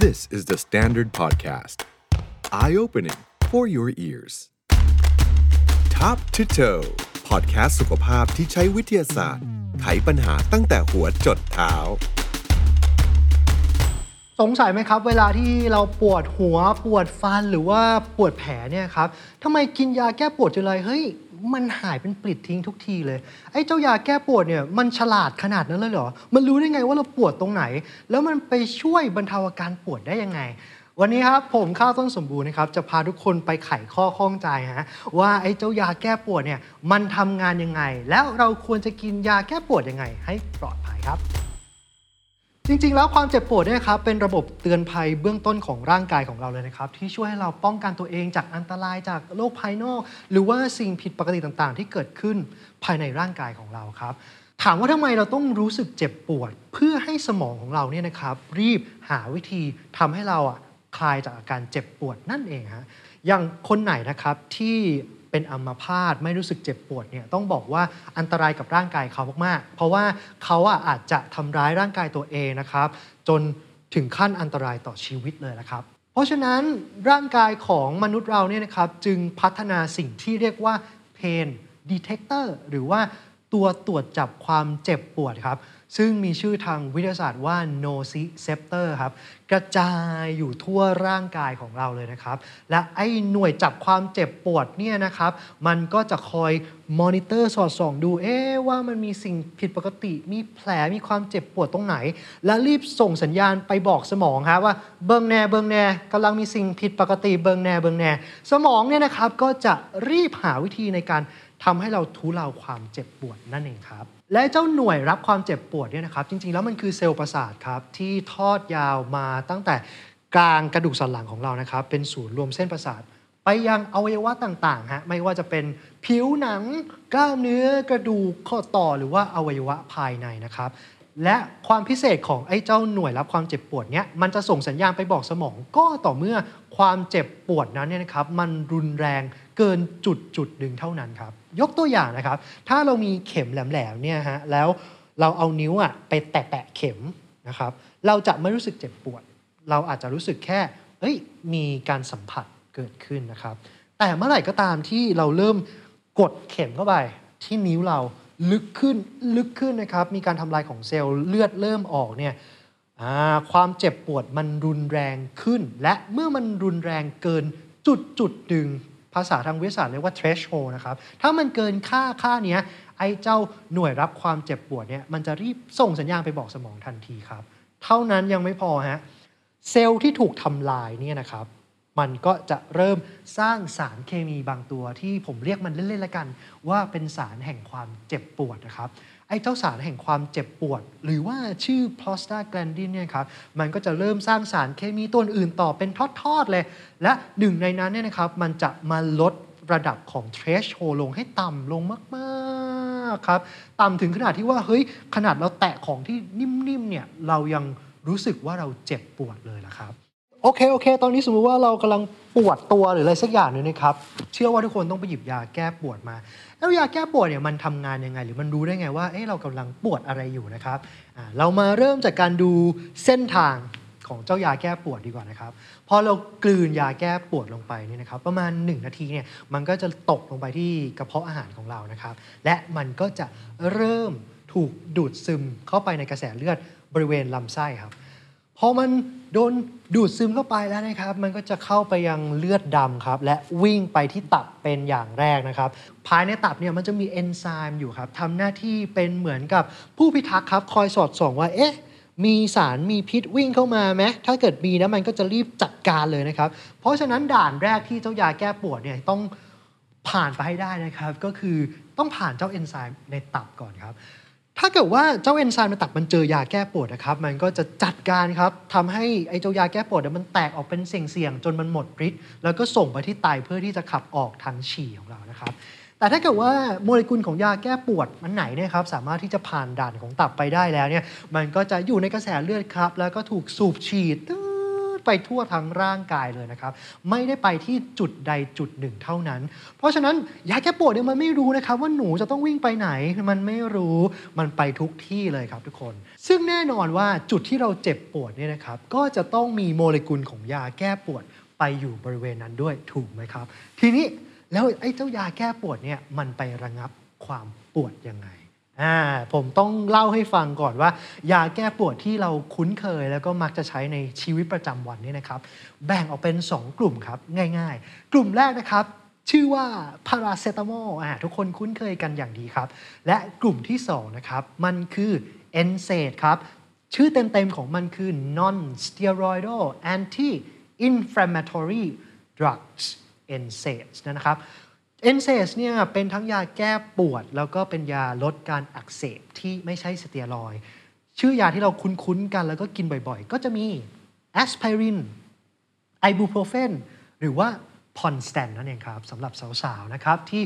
This is the Standard Podcast. Eye opening for your ears. Top to toe podcast สุขภาพที่ใช้วิทยาศาสตร์ ไขปัญหาตั้งแต่หัวจดเท้า สงสัยไหมครับ เวลาที่เราปวดหัวปวดฟันหรือว่าปวดแผลเนี่ยครับทำไมกินยาแก้ปวดจนเลยเฮ้ย มันหายเป็นปลิดทิ้งทุกทีเลย ไอ้เจ้ายาแก้ปวดเนี่ยมันฉลาดขนาดนั้นเลยเหรอ มันรู้ได้ไงว่าเราปวดตรงไหน แล้วมันไปช่วยบรรเทาอาการปวดได้ยังไง วันนี้ครับผมข้าวต้นสมบูรณ์นะครับจะพาทุกคนไปไขข้อข้องใจฮะว่าไอ้เจ้ายาแก้ปวดเนี่ยมันทำงานยังไง แล้วเราควรจะกินยาแก้ปวดยังไง ให้ปลอดภัยครับ จริงๆ แล้วความเจ็บปวดเนี่ยครับเป็นระบบเตือนภัยเบื้องต้นของร่างกายของเราเลยนะครับ ที่ช่วยให้เราป้องกันตัวเองจากอันตรายจากโรคภายนอก หรือว่าสิ่งผิดปกติต่างๆ ที่เกิดขึ้นภายในร่างกายของเราครับ ถามว่าทำไมเราต้องรู้สึกเจ็บปวด เพื่อให้สมองของเราเนี่ยนะครับ รีบหาวิธีทำให้เราอะคลายจากอาการเจ็บปวดนั่นเองฮะอย่างคนไหนนะครับที่ เป็นอัมพาตไม่รู้สึกเจ็บปวดเนี่ยต้องบอกว่าอันตรายกับร่างกายเขามากๆ เพราะว่าเขาอะอาจจะทำร้ายร่างกายตัวเองนะครับ จนถึงขั้นอันตรายต่อชีวิตเลยนะครับ เพราะฉะนั้นร่างกายของมนุษย์เราเนี่ยนะครับจึงพัฒนาสิ่งที่เรียกว่าpain detector หรือว่า ตัวตรวจจับความเจ็บปวดครับ ซึ่งมีชื่อทางวิทยาศาสตร์ว่า nociceptor ครับ กระจายอยู่ทั่วร่างกายของเราเลยนะครับ และไอ้หน่วยจับความเจ็บปวดเนี่ยนะครับ มันก็จะคอยมอนิเตอร์สอดส่องดู เอ๊ว่ามันมีสิ่งผิดปกติ มีแผล มีความเจ็บปวดตรงไหน และรีบส่งสัญญาณไปบอกสมองครับว่า เบิงแน่ เบิงแน่กำลังมีสิ่งผิดปกติ เบิงแน่ เบิงแน่ สมองเนี่ยนะครับ ก็จะรีบหาวิธีในการ ทำให้เราทุเลาความเจ็บปวดนั่นเองครับ และเจ้าหน่วยรับความเจ็บปวดเนี่ยนะครับ จริงๆแล้วมันคือเซลล์ประสาทครับที่ทอดยาวมาตั้งแต่กลางกระดูกสันหลังของเรานะครับ เป็นศูนย์รวมเส้นประสาท ไปยังอวัยวะต่างๆฮะไม่ว่าจะเป็นผิวหนัง กล้ามเนื้อกระดูกข้อต่อหรือว่าอวัยวะภายในนะครับ และความพิเศษของไอ้เจ้าหน่วยรับความเจ็บปวดเนี้ยมันจะส่งสัญญาณไปบอกสมองก็ต่อเมื่อความเจ็บปวดนั้นเนี่ยนะครับ มันรุนแรง เกินจุดจุดหนึ่งเท่านั้นครับ ยกตัวอย่างนะครับ ถ้าเรามีเข็มแหลมๆเนี่ยฮะแล้วเราเอานิ้วอะไปแตะๆเข็มนะครับ เราจะไม่รู้สึกเจ็บปวด เราอาจจะรู้สึกแค่เอ้ยมีการสัมผัสเกิดขึ้นนะครับ แต่เมื่อไหร่ก็ตามที่เราเริ่มกดเข็มเข้าไปที่นิ้วเราลึกขึ้นลึกขึ้นนะครับ มีการทำลายของเซลล์เลือดเริ่มออกเนี่ยความเจ็บปวดมันรุนแรงขึ้น และเมื่อมันรุนแรงเกินจุดจุดหนึ่ง ภาษาทางวิทยาศาสตร์เรียกว่า threshold นะครับ ถ้ามันเกินค่าค่านี้ไอ้เจ้าหน่วยรับความเจ็บปวดเนี่ยมันจะรีบส่งสัญญาณไปบอกสมองทันทีครับ เท่านั้นยังไม่พอฮะเซลล์ที่ถูกทำลายเนี่ยนะครับ มันก็จะเริ่มสร้างสารเคมีบางตัวที่ผมเรียกมันเล่นๆละกัน ว่าเป็นสารแห่งความเจ็บปวดนะครับไอ้เจ้าสารแห่งความเจ็บปวด หรือว่าชื่อ prostaglandin เนี่ยครับมันก็จะเริ่มสร้างสารเคมีตัวอื่นต่อเป็นทอดๆเลย และหนึ่งในนั้นเนี่ยนะครับมันจะมาลดระดับของ threshold ลงให้ต่ำลงมากๆครับต่ำถึงขนาดที่ว่าเฮ้ยขนาดเราแตะของที่นิ่มๆเนี่ยเรายังรู้สึกว่าเราเจ็บปวดเลยละครับ โอเคโอเค ตอนนี้สมมุติว่าเรากำลังปวดตัวหรืออะไรสักอย่างหนึ่งนะครับ เชื่อว่าทุกคนต้องไปหยิบยาแก้ปวดมา แล้วยาแก้ปวดเนี่ยมันทำงานยังไง หรือมันรู้ได้ไงว่าเอ๊ะเรากำลังปวดอะไรอยู่นะครับเรามาเริ่มจากการดูเส้นทางของเจ้ายาแก้ปวดดีกว่านะครับ พอเรากลืนยาแก้ปวดลงไปเนี่ยนะครับ ประมาณ 1 นาทีเนี่ยมันก็จะตกลงไปที่กระเพาะอาหารของเรานะครับ และมันก็จะเริ่มถูกดูดซึมเข้าไปในกระแสเลือดบริเวณลำไส้ครับพอมัน โดนดูดซึมเข้าไปแล้วนะครับ มันก็จะเข้าไปยังเลือดดำครับ และวิ่งไปที่ตับเป็นอย่างแรกนะครับ ภายในตับเนี่ยมันจะมีเอนไซม์อยู่ครับทำหน้าที่เป็นเหมือนกับผู้พิทักษ์ครับ คอยสอดส่องว่าเอ๊ะมีสารมีพิษวิ่งเข้ามาไหมถ้าเกิดมีนะมันก็จะรีบจัดการเลยนะครับ เพราะฉะนั้นด่านแรกที่เจ้ายาแก้ปวดเนี่ยต้องผ่านไปให้ได้นะครับ ก็คือต้องผ่านเจ้าเอนไซม์ในตับก่อนครับ ถ้าเกิดว่าเจ้าเอนไซม์ในตับมันเจอยาแก้ปวดนะครับ มันก็จะจัดการครับทำให้ไอ้เจ้ายาแก้ปวดเนี่ยมันแตกออกเป็นเสี่ยงๆจนมันหมดฤทธิ์แล้วก็ส่งไปที่ไตเพื่อที่จะขับออกทางฉี่ของเรานะครับ แต่ถ้าเกิดว่าโมเลกุลของยาแก้ปวดมันไหนเนี่ยครับสามารถที่จะผ่านด่านของตับไปได้แล้วเนี่ยมันก็จะอยู่ในกระแสเลือดครับ แล้วก็ถูกสูบฉีดตืด ไปทั่วทั้งร่างกายเลยนะครับ ไม่ได้ไปที่จุดใดจุดหนึ่งเท่านั้น เพราะฉะนั้นยาแก้ปวดเนี่ยมันไม่รู้นะครับ ว่าหนูจะต้องวิ่งไปไหนมันไม่รู้มันไปทุกที่เลยครับทุกคน ซึ่งแน่นอนว่าจุดที่เราเจ็บปวดเนี่ยนะครับ ก็จะต้องมีโมเลกุลของยาแก้ปวดไปอยู่บริเวณนั้นด้วยถูกไหมครับ ทีนี้แล้วไอ้เจ้ายาแก้ปวดเนี่ยมันไประงับความปวดยังไง อ่าผมต้องเล่าให้ฟังก่อนว่า ยาแก้ปวดที่เราคุ้นเคยแล้วก็มักจะใช้ในชีวิตประจำวันนี่นะครับ แบ่งออกเป็น 2 กลุ่มครับ ง่ายๆ กลุ่มแรกนะครับ ชื่อว่าพาราเซตามอลอ่าทุกคนคุ้นเคยกันอย่างดีครับ และกลุ่มที่ 2 นะครับ มันคือ NSAID ครับ ชื่อเต็มๆของมันคือ non steroidal anti inflammatory drugs NSAIDs นะครับ NSAIDs เนี่ยเป็นทั้งยาแก้ปวด แล้วก็เป็นยาลดการอักเสบที่ไม่ใช่สเตียรอยด์ ชื่อยาที่เราคุ้นๆกันแล้วก็กินบ่อยๆ ก็จะมีแอสไพรินไอบูโปรเฟนหรือว่าพอนสแตนนั่นเองครับสำหรับสาวๆนะครับที่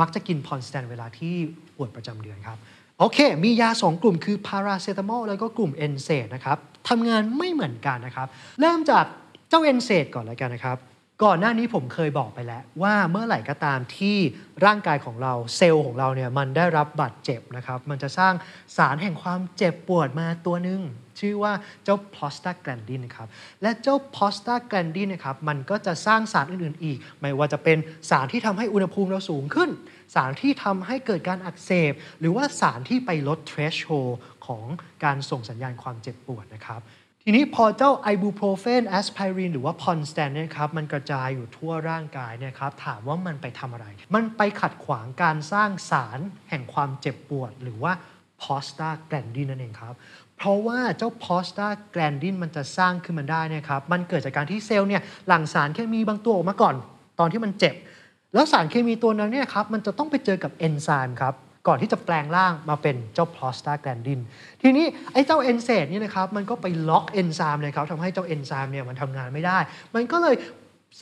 มักจะกินพอนสแตนเวลาที่ปวดประจำเดือนครับ โอเค มียา 2 กลุ่มคือพาราเซตามอลแล้วก็กลุ่ม n s a i d นะครับทำงานไม่เหมือนกันนะครับ เริ่มจากเจ้า n s a i d ก่อนเลยกันนะครับ ก่อนหน้านี้ผมเคยบอกไปแล้ว ว่าเมื่อไหร่ก็ตามที่ร่างกายของเราเซลล์ของเราเนี่ยมันได้รับบาดเจ็บนะครับ มันจะสร้างสารแห่งความเจ็บปวดมาตัวหนึ่งชื่อว่าเจ้า prostaglandin นะครับ และเจ้า prostaglandin นะครับ มันก็จะสร้างสารอื่น ๆ อีก ไม่ว่าจะเป็นสารที่ทำให้อุณหภูมิเราสูงขึ้น สารที่ทำให้เกิดการอักเสบ หรือว่าสารที่ไปลด threshold ของการส่งสัญญาณความเจ็บปวดนะครับ ทีนี้พอเจ้าไอบูโปรเฟนแอสไพรินหรือว่าพอนสแตนเนี่ยครับมันกระจายอยู่ทั่วร่างกายเนี่ยครับถามว่ามันไปทำอะไร มันไปขัดขวางการสร้างสารแห่งความเจ็บปวด หรือว่า prostaglandin นั่นเองครับเพราะว่าเจ้า prostaglandin มันจะสร้างขึ้นมาได้เนะครับมันเกิดจากการที่เซลล์เนี่ยหลั่งสารเคมีบางตัวออกมาก่อน ตอนที่มันเจ็บ แล้วสารเคมีตัวนั้นเนี่ยครับมันจะต้องไปเจอกับเอนไซม์ครับ ก่อนที่จะแปลงร่างมาเป็นเจ้า prostaglandin ทีนี้ไอ้เจ้า NSAID เนี่ยนะครับมันก็ไปล็อกเอนไซม์เลยครับทำให้เจ้าเอนไซม์เนี่ยมันทำงานไม่ได้ มันก็เลย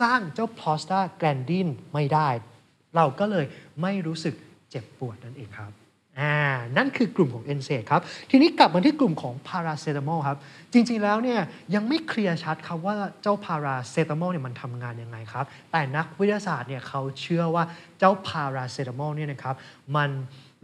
สร้างเจ้า prostaglandin ไม่ได้ เราก็เลยไม่รู้สึกเจ็บปวดนั่นเองครับอ่านั่นคือกลุ่มของ n s a i d ครับ ทีนี้กลับมาที่กลุ่มของพาราเซตามอลครับ จริงๆแล้วเนี่ยยังไม่เคลียร์ชัดครับว่าเจ้าพาราเซตามอลเนี่ยมันทำงานยังไงครับ แต่นักวิทยาศาสตร์เนี่ยเขาเชื่อว่าเจ้าพาราเซตามอลเนี่ยนะครับมัน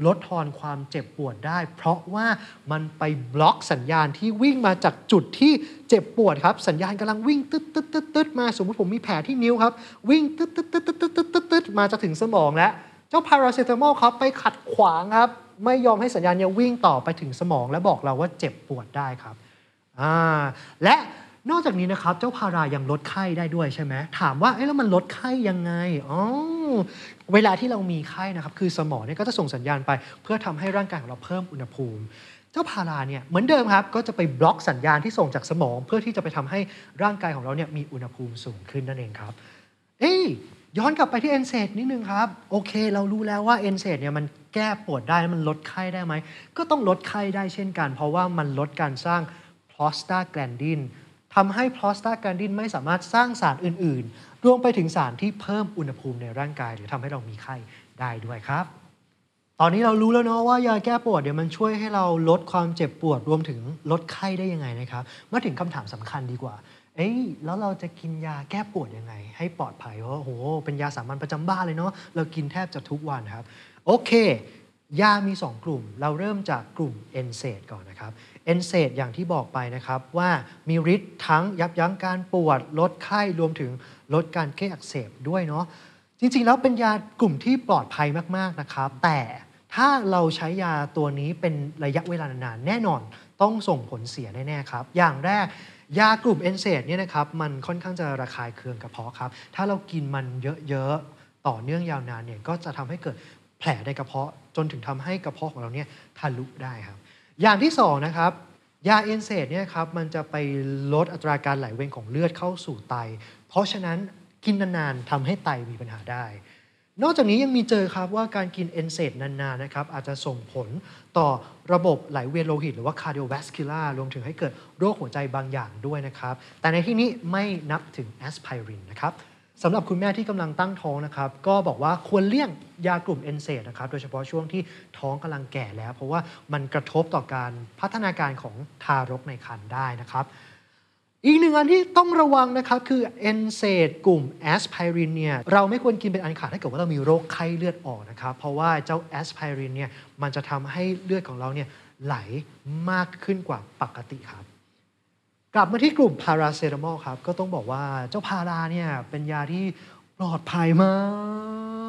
ลดทอนความเจ็บปวดได้ เพราะว่ามันไปบล็อกสัญญาณที่วิ่งมาจากจุดที่เจ็บปวดครับ สัญญาณกำลังวิ่งตึ๊ดตึ๊ดตึ๊ดตึ๊ดมาสมมติผมมีแผลที่นิ้วครับ วิ่งตึ๊ดตึ๊ดตึ๊ดตึ๊ดตึ๊ดตึ๊ดตึ๊ดมาจะถึงสมองแล้ว เจ้าพาราเซตามอลครับไปขัดขวางครับ ไม่ยอมให้สัญญาณเนี่ยวิ่งต่อไปถึงสมอง และบอกเราว่าเจ็บปวดได้ครับอ่าและนอกจากนี้นะครับเจ้าพารายังลดไข้ได้ด้วยใช่ไหมถามว่าเอ๊ะแล้วมันลดไข้ยังไงอ๋อ เวลาที่เรามีไข้นะครับ คือสมองเนี่ยก็จะส่งสัญญาณไป เพื่อทำให้ร่างกายของเราเพิ่มอุณหภูมิ เจ้าพาราเนี่ยเหมือนเดิมครับ ก็จะไปบล็อกสัญญาณที่ส่งจากสมอง เพื่อที่จะไปทำให้ร่างกายของเราเนี่ยมีอุณหภูมิสูงขึ้นนั่นเองครับ เอ้ยย้อนกลับไปที่ NSAID นิดนึงครับ โอเค เรารู้แล้วว่า NSAID เนี่ยมันแก้ปวดได้มันลดไข้ได้ไหม ก็ต้องลดไข้ได้เช่นกัน เพราะว่ามันลดการสร้าง prostaglandin ทำให้ prostaglandin ไม่สามารถสร้างสารอื่น รวมไปถึงสารที่เพิ่มอุณหภูมิในร่างกาย หรือทำให้เรามีไข้ได้ด้วยครับ ตอนนี้เรารู้แล้วเนาะว่ายาแก้ปวดเนี่ยมันช่วยให้เราลดความเจ็บปวดรวมถึงลดไข้ได้ยังไงนะครับมาถึงคำถามสำคัญดีกว่า เอ้ยแล้วเราจะกินยาแก้ปวดยังไง ให้ปลอดภัยเพราะว่าโหเป็นยาสามัญประจำบ้านเลยเนาะเรากินแทบจะทุกวันครับ โอเค ยามี 2 กลุ่ม เราเริ่มจากกลุ่ม n s a i d ก่อนนะครับ n s a i d อย่างที่บอกไปนะครับว่ามีฤทธิ์ทั้งยับยั้งการปวด ลดไข้รวมถึงลดการแก้อักเสบด้วยเนาะจริงๆ แล้วเป็นยากลุ่มที่ปลอดภัยมากๆนะครับ แต่ถ้าเราใช้ยาตัวนี้เป็นระยะเวลานานๆ แน่นอนต้องส่งผลเสียแน่ๆครับ อย่างแรกยากลุ่ม NSAID เนี่ยนะครับมันค่อนข้างจะระคายเคืองกระเพาะครับ ถ้าเรากินมันเยอะๆ ต่อเนื่องยาวนานเนี่ยก็จะทำให้เกิด แผลในกระเพาะจนถึงทำให้กระเพาะของเราเนี่ยทะลุได้ครับ อย่างที่สองนะครับยา NSAID เนี่ยครับมันจะไปลดอัตราการไหลเวียนของเลือดเข้าสู่ไต เพราะฉะนั้นกินนานๆทำให้ไตมีปัญหาได้ นอกจากนี้ยังมีเจอครับว่าการกิน NSAID นานๆนะครับอาจจะส่งผลต่อระบบไหลเวียนโลหิต หรือว่า cardiovascular รวมถึงให้เกิดโรคหัวใจบางอย่างด้วยนะครับ แต่ในที่นี้ไม่นับถึงแอสไพรินนะครับ สำหรับคุณแม่ที่กำลังตั้งท้องนะครับ ก็บอกว่าควรเลี่ยงยากลุ่ม NSAID นะครับ โดยเฉพาะช่วงที่ท้องกำลังแก่แล้ว เพราะว่ามันกระทบต่อการพัฒนาการของทารกในครรภ์ได้นะครับ อีกหนึ่งอันที่ต้องระวังนะครับคือ NSAID กลุ่มแอสไพรินเนี่ยเราไม่ควรกินเป็นอันขาดถ้าเกิดว่าเรามีโรคไข้เลือดออกนะครับ เพราะว่าเจ้าแอสไพรินเนี่ยมันจะทำให้เลือดของเราเนี่ยไหลมากขึ้นกว่าปกติครับ กลับมาที่กลุ่มพาราเซตามอลครับ ก็ต้องบอกว่าเจ้าพาราเนี่ยเป็นยาที่ปลอดภัยมา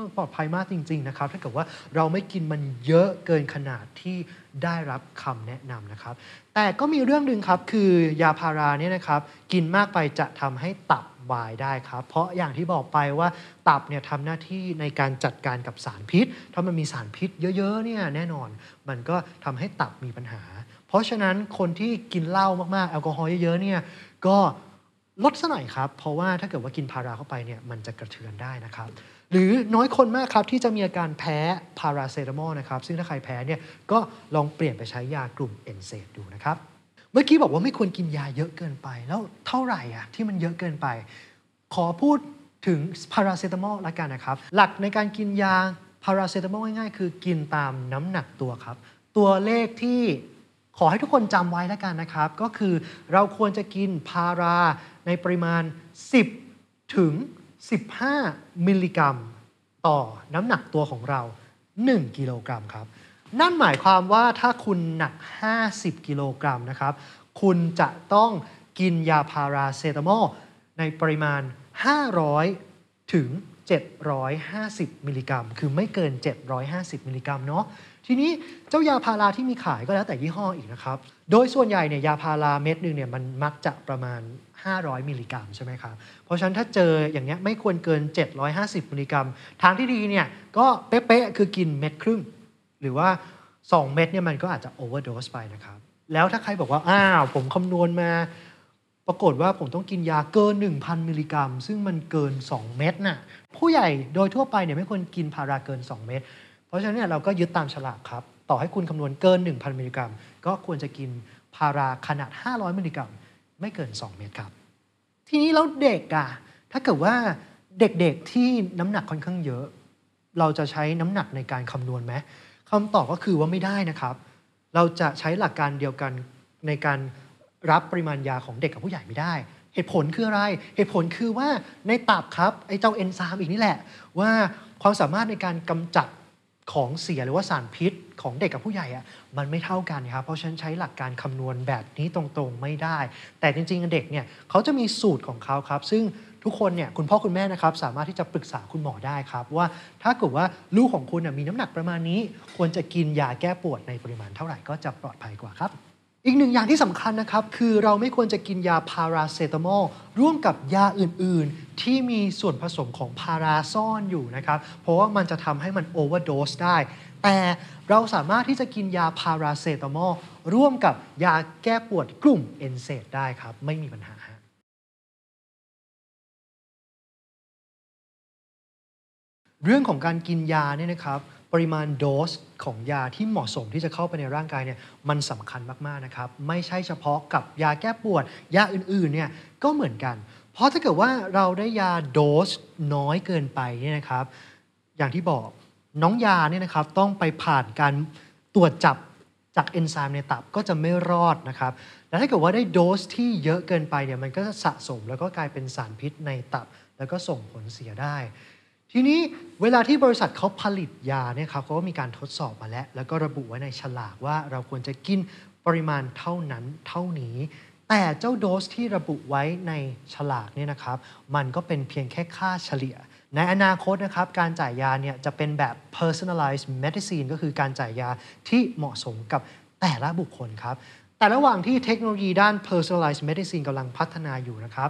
ก ปลอดภัยมากจริง ๆ นะครับ ถ้าเกิดว่าเราไม่กินมันเยอะเกินขนาดที่ได้รับคำแนะนำนะครับ แต่ก็มีเรื่องหนึ่งครับ คือยาพาราเนี่ยนะครับ กินมากไปจะทำให้ตับวายได้ครับ เพราะอย่างที่บอกไปว่าตับเนี่ยทำหน้าที่ในการจัดการกับสารพิษ ถ้ามันมีสารพิษเยอะ ๆ เนี่ยแน่นอน มันก็ทำให้ตับมีปัญหา เพราะฉะนั้นคนที่กินเหล้ามากๆ แอลกอฮอล์เยอะๆเนี่ยก็ลดซะหน่อยครับ เพราะว่าถ้าเกิดว่ากินพาราเข้าไปเนี่ยมันจะกระเทือนได้นะครับ หรือน้อยคนมากครับที่จะมีอาการแพ้พาราเซตามอลนะครับ ซึ่งถ้าใครแพ้เนี่ยก็ลองเปลี่ยนไปใช้ยากลุ่ม NSAID ดูนะครับ เมื่อกี้บอกว่าไม่ควรกินยาเยอะเกินไป แล้วเท่าไหร่อะที่มันเยอะเกินไป ขอพูดถึงพาราเซตามอลละกันนะครับ หลักในการกินยาพาราเซตามอลง่ายๆ คือกินตามน้ำหนักตัวครับ ตัวเลขที่ ขอให้ทุกคนจำไว้แล้วกันนะครับ ก็คือเราควรจะกินพาราในปริมาณ 10 ถึง 15 มิลลิกรัม ต่อน้ำหนักตัวของเรา 1 กิโลกรัมครับ นั่นหมายความว่าถ้าคุณหนัก 50 กิโลกรัมนะครับ คุณจะต้องกินยาพาราเซตามอลในปริมาณ 500 ถึง 750 มิลลิกรัม คือไม่เกิน 750 มิลลิกรัมเนาะทีนี้เจ้ายาพาราที่มีขายก็แล้วแต่ยี่ห้ออีกนะครับ โดยส่วนใหญ่เนี่ยยาพาราเม็ดหนึ่งเนี่ยมันมักจะประมาณ 500 มิลลิกรัมใช่ไหมครับ เพราะฉะนั้นถ้าเจออย่างเงี้ยไม่ควรเกิน 750 มิลลิกรัม ทางที่ดีเนี่ยก็เป๊ะๆคือกินเม็ดครึ่ง หรือว่า 2 เม็ดเนี่ยมันก็อาจจะ overdose ไปนะครับ แล้วถ้าใครบอกว่า อ้าวผมคำนวณมา ปรากฏว่าผมต้องกินยาเกิน 1,000 มิลลิกรัม ซึ่งมันเกิน 2 เม็ดน่ะผู้ใหญ่โดยทั่วไปเนี่ยไม่ควรกินพาราเกิน 2 เม็ดเพราะฉะนั้นเนี่ยเราก็ยึดตามฉลากครับ ต่อให้คุณคำนวณเกิน 1,000 มิลลิกรัม ก็ควรจะกินพาราขนาด 500 มิลลิกรัม ไม่เกิน 2 เม็ดครับ ทีนี้แล้วเด็กอะถ้าเกิดว่าเด็กๆที่น้ำหนักค่อนข้างเยอะ เราจะใช้น้ำหนักในการคำนวณไหมคำตอบก็คือว่าไม่ได้นะครับ เราจะใช้หลักการเดียวกันในการ รับปริมาณยาของเด็กกับผู้ใหญ่ไม่ได้ เหตุผลคืออะไร เหตุผลคือว่าในตับครับไอ้เจ้าเอนไซม์อีกนี่แหละ ว่าความสามารถในการกำจัดของเสียหรือว่าสารพิษของเด็กกับผู้ใหญ่อะมันไม่เท่ากันครับ เพราะฉะนั้นใช้หลักการคำนวณแบบนี้ตรงๆไม่ได้ แต่จริงๆเด็กเนี่ยเขาจะมีสูตรของเขาครับ ซึ่งทุกคนเนี่ยคุณพ่อคุณแม่นะครับสามารถที่จะปรึกษาคุณหมอได้ครับ ว่าถ้าเกิดว่าลูกของคุณมีน้ำหนักประมาณนี้ ควรจะกินยาแก้ปวดในปริมาณเท่าไหร่ก็จะปลอดภัยกว่าครับ อีกหนึ่งอย่างที่สำคัญนะครับ คือเราไม่ควรจะกินยาพาราเซตามอลร่วมกับยาอื่นๆ ที่มีส่วนผสมของพาราซ่อนอยู่นะครับ เพราะว่ามันจะทำให้มันโอเวอร์โดสได้ แต่เราสามารถที่จะกินยาพาราเซตามอลร่วมกับยาแก้ปวดกลุ่มเอนเซดได้ครับ ไม่มีปัญหาเรื่องของการกินยาเนี่ยนะครับ ปริมาณโดสของยาที่เหมาะสมที่จะเข้าไปในร่างกายเนี่ยมันสำคัญมากๆนะครับ ไม่ใช่เฉพาะกับยาแก้ปวด ยาอื่นๆเนี่ยก็เหมือนกัน เพราะถ้าเกิดว่าเราได้ยาโดสน้อยเกินไปเนี่ยนะครับ อย่างที่บอกน้องยาเนี่ยนะครับต้องไปผ่านการตรวจจับจากเอนไซม์ในตับก็จะไม่รอดนะครับ แล้วถ้าเกิดว่าได้โดสที่เยอะเกินไปเนี่ยมันก็จะสะสมแล้วก็กลายเป็นสารพิษในตับ แล้วก็ส่งผลเสียได้ ทีนี้เวลาที่บริษัทเขาผลิตยาเนี่ยครับเขาก็มีการทดสอบมาแล้ว แล้วก็ระบุไว้ในฉลากว่าเราควรจะกินปริมาณเท่านั้นเท่านี้ แต่เจ้าโดสที่ระบุไว้ในฉลากเนี่ยนะครับ มันก็เป็นเพียงแค่ค่าเฉลี่ย ในอนาคตนะครับ การจ่ายยาเนี่ยจะเป็นแบบ personalized medicine ก็คือการจ่ายยาที่เหมาะสมกับแต่ละบุคคลครับ แต่ระหว่างที่เทคโนโลยีด้าน personalized medicine กำลังพัฒนาอยู่นะครับ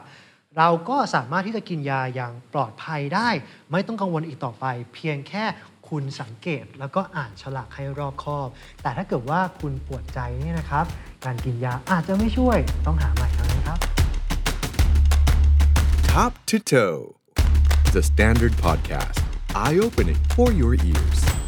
เราก็สามารถที่จะกินยาอย่างปลอดภัยได้ ไม่ต้องกังวลอีกต่อไป เพียงแค่คุณสังเกตแล้วก็อ่านฉลากให้รอบคอบ แต่ถ้าเกิดว่าคุณปวดใจเนี่ยนะครับ การกินยาอาจจะไม่ช่วยต้องหาใหม่เท่านั้นครับ Top to Toe, the Standard Podcast, eye opening for your ears.